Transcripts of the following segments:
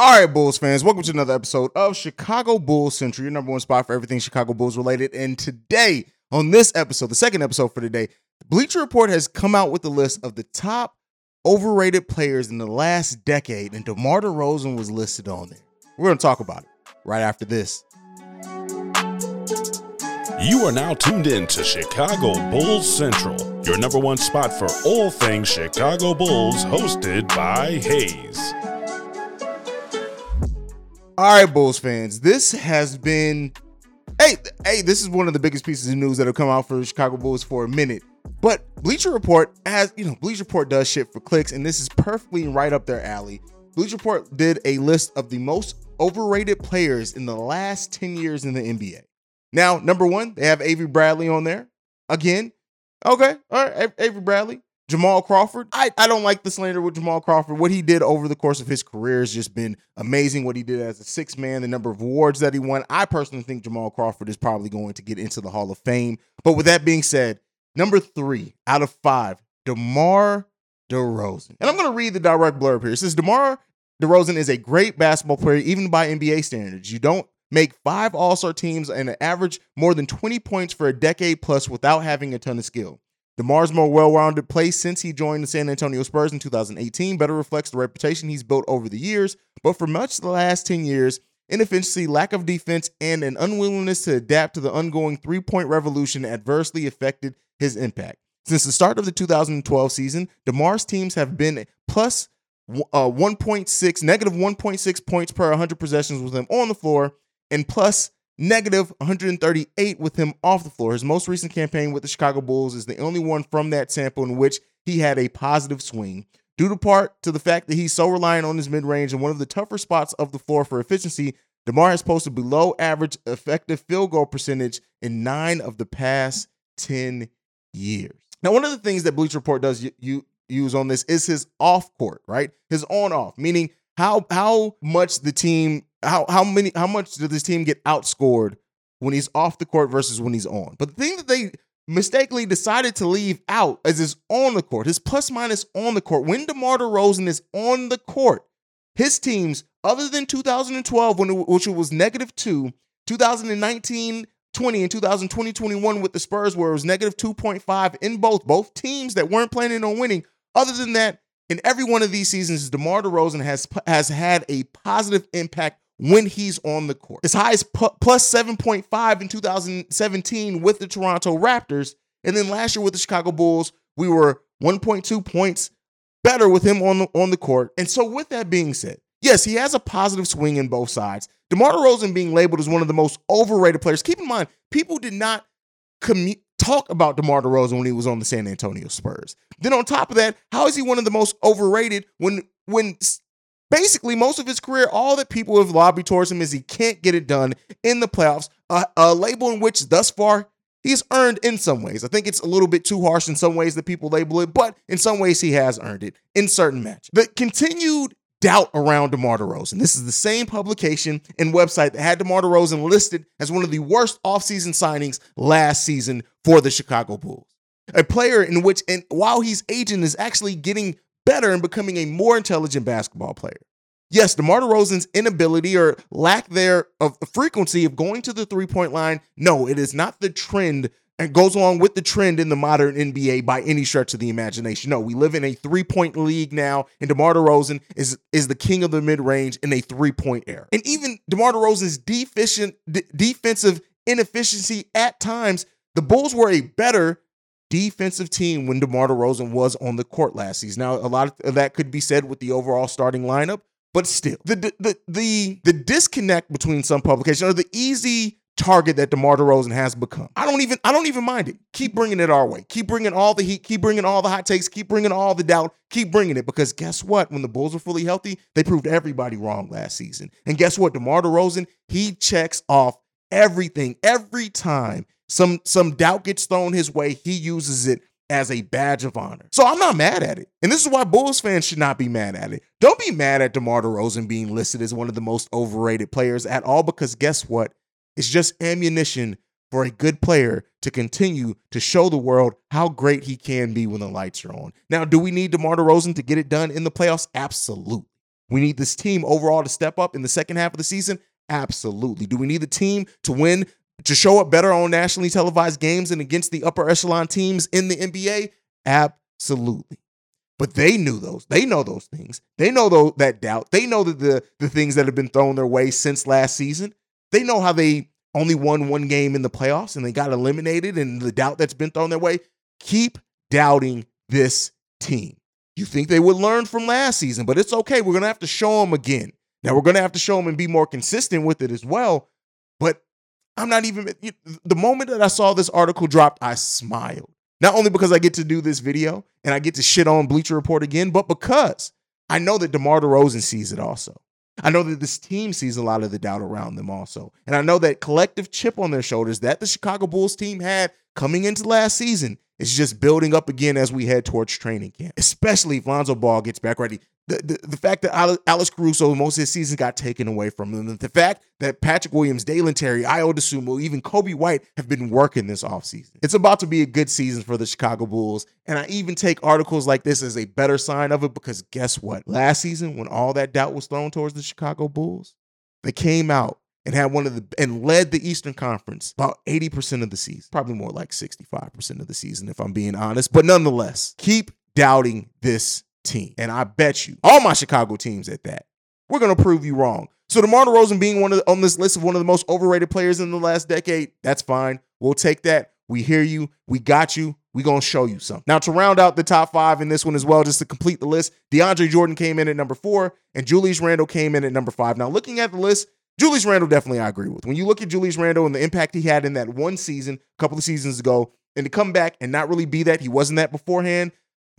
All right, Bulls fans, welcome to another episode of Chicago Bulls Central, your number one spot for everything Chicago Bulls related. And today, on this episode, the second episode for today, Bleacher Report has come out with a list of the top overrated players in the last decade, and DeMar DeRozan was listed on there. We're going to talk about it right after this. You are now tuned in to Chicago Bulls Central, your number one spot for all things Chicago Bulls, hosted by Hayes. All right, Bulls fans, this has been hey, hey, this is one of the biggest pieces of news that have come out for the Chicago Bulls for a minute. But Bleacher Report, as you know, Bleacher Report does shit for clicks, and this is perfectly right up their alley. Bleacher Report did a list of the most overrated players in the last 10 years in the NBA. Now, number one, they have Avery Bradley on there. Again, okay, all right, Avery Bradley. Jamal Crawford, I, I don't like the slander with Jamal Crawford. What he did over the course of his career has just been amazing. What he did as a six man, the number of awards that he won. I personally think Jamal Crawford is probably going to get into the Hall of Fame. But with that being said, number three out of five, DeMar DeRozan. And I'm going to read the direct blurb here. It says DeMar DeRozan is a great basketball player, even by NBA standards. You don't make five All Star teams and average more than 20 points for a decade plus without having a ton of skill. DeMar's more well-rounded play since he joined the San Antonio Spurs in 2018 better reflects the reputation he's built over the years, but for much of the last 10 years, inefficiency, lack of defense, and an unwillingness to adapt to the ongoing three-point revolution adversely affected his impact. Since the start of the 2012 season, DeMar's teams have been plus uh, 1.6, negative 1.6 points per 100 possessions with him on the floor, and plus negative 138 with him off the floor. His most recent campaign with the Chicago Bulls is the only one from that sample in which he had a positive swing. Due to part to the fact that he's so reliant on his mid-range and one of the tougher spots of the floor for efficiency, DeMar has posted below average effective field goal percentage in nine of the past 10 years. Now, one of the things that Bleacher Report does you, you use on this is his off court, right? His on off, meaning how how much the team how how many how much did this team get outscored when he's off the court versus when he's on? But the thing that they mistakenly decided to leave out is his on the court, his plus minus on the court. When DeMar DeRozan is on the court, his teams, other than 2012, when it, which was negative two, 2019 20 and 2020 21 with the Spurs, where it was negative 2.5 in both, both teams that weren't planning on winning. Other than that, in every one of these seasons, DeMar DeRozan has has had a positive impact when he's on the court. As high as plus 7.5 in 2017 with the Toronto Raptors. And then last year with the Chicago Bulls, we were 1.2 points better with him on the, on the court. And so, with that being said, yes, he has a positive swing in both sides. DeMar DeRozan being labeled as one of the most overrated players. Keep in mind, people did not commu- talk about DeMar DeRozan when he was on the San Antonio Spurs. Then on top of that, how is he one of the most overrated when when basically most of his career, all that people have lobbied towards him is he can't get it done in the playoffs. A, a label in which thus far he's earned in some ways. I think it's a little bit too harsh in some ways that people label it, but in some ways he has earned it in certain matches. The continued doubt around DeMar DeRozan. This is the same publication and website that had DeMar DeRozan listed as one of the worst offseason signings last season for the Chicago Bulls. A player in which, and while he's aging, is actually getting better in becoming a more intelligent basketball player. Yes, DeMar DeRozan's inability or lack there of frequency of going to the three point line, no, it is not the trend and goes along with the trend in the modern NBA by any stretch of the imagination. No, we live in a three point league now, and DeMar DeRozan is is the king of the mid range in a three point era. And even DeMar DeRozan's deficient d- defensive inefficiency at times, the Bulls were a better defensive team when DeMar DeRozan was on the court last season. Now, a lot of that could be said with the overall starting lineup, but still, the the the the disconnect between some publications or the easy target that DeMar DeRozan has become. I don't even I don't even mind it. Keep bringing it our way. Keep bringing all the heat. Keep bringing all the hot takes. Keep bringing all the doubt. Keep bringing it because guess what? When the Bulls were fully healthy, they proved everybody wrong last season. And guess what? DeMar DeRozan he checks off everything every time some some doubt gets thrown his way. He uses it as a badge of honor. So I'm not mad at it. And this is why Bulls fans should not be mad at it. Don't be mad at DeMar DeRozan being listed as one of the most overrated players at all because guess what? It's just ammunition for a good player to continue to show the world how great he can be when the lights are on. Now, do we need DeMar DeRozan to get it done in the playoffs? Absolutely. We need this team overall to step up in the second half of the season. Absolutely. Do we need the team to win, to show up better on nationally televised games and against the upper echelon teams in the NBA? Absolutely. But they knew those. They know those things. They know those, that doubt. They know that the the things that have been thrown their way since last season. They know how they only won one game in the playoffs and they got eliminated and the doubt that's been thrown their way. Keep doubting this team. You think they would learn from last season, but it's okay. We're going to have to show them again. Now, we're going to have to show them and be more consistent with it as well. But I'm not even, the moment that I saw this article dropped, I smiled. Not only because I get to do this video and I get to shit on Bleacher Report again, but because I know that DeMar DeRozan sees it also. I know that this team sees a lot of the doubt around them also. And I know that collective chip on their shoulders that the Chicago Bulls team had coming into last season is just building up again as we head towards training camp, especially if Lonzo Ball gets back ready the, the, the fact that Alex Caruso most of his season got taken away from him, the fact that Patrick Williams, Dalen Terry, Ayo Dosunmu, even Coby White have been working this offseason. It's about to be a good season for the Chicago Bulls. And I even take articles like this as a better sign of it because guess what? Last season, when all that doubt was thrown towards the Chicago Bulls, they came out and had one of the and led the Eastern Conference about 80% of the season. Probably more like 65% of the season, if I'm being honest. But nonetheless, keep doubting this team. And I bet you, all my Chicago teams at that, we're going to prove you wrong. So DeMar DeRozan being one of the, on this list of one of the most overrated players in the last decade, that's fine. We'll take that. We hear you. We got you. we to show you something. Now, to round out the top five in this one as well, just to complete the list, DeAndre Jordan came in at number four, and Julius Randle came in at number five. Now, looking at the list, Julius Randle definitely I agree with. When you look at Julius Randle and the impact he had in that one season, a couple of seasons ago, and to come back and not really be that, he wasn't that beforehand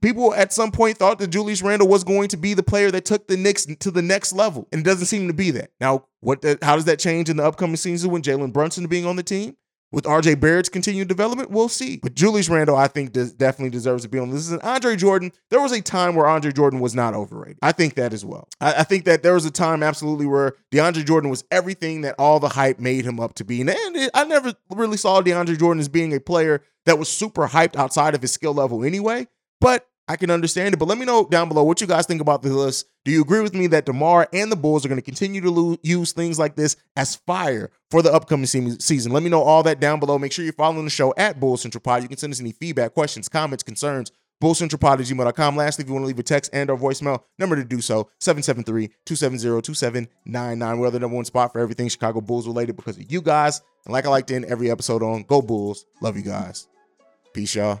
people at some point thought that Julius Randle was going to be the player that took the Knicks to the next level, and it doesn't seem to be that. Now, what? The, how does that change in the upcoming season when Jalen Brunson being on the team? With RJ Barrett's continued development, we'll see. But Julius Randle, I think, does, definitely deserves to be on this. And Andre Jordan, there was a time where Andre Jordan was not overrated. I think that as well. I, I think that there was a time absolutely where DeAndre Jordan was everything that all the hype made him up to be. And it, I never really saw DeAndre Jordan as being a player that was super hyped outside of his skill level anyway. But I can understand it. But let me know down below what you guys think about this list. Do you agree with me that DeMar and the Bulls are going to continue to use things like this as fire for the upcoming se- season? Let me know all that down below. Make sure you're following the show at Bull Central Pod. You can send us any feedback, questions, comments, concerns. BullCentralPod at gmail.com. Lastly, if you want to leave a text and or voicemail, number to do so, 773-270-2799. We're the number one spot for everything Chicago Bulls related because of you guys. And like I like to end every episode on, go Bulls. Love you guys. Peace, y'all.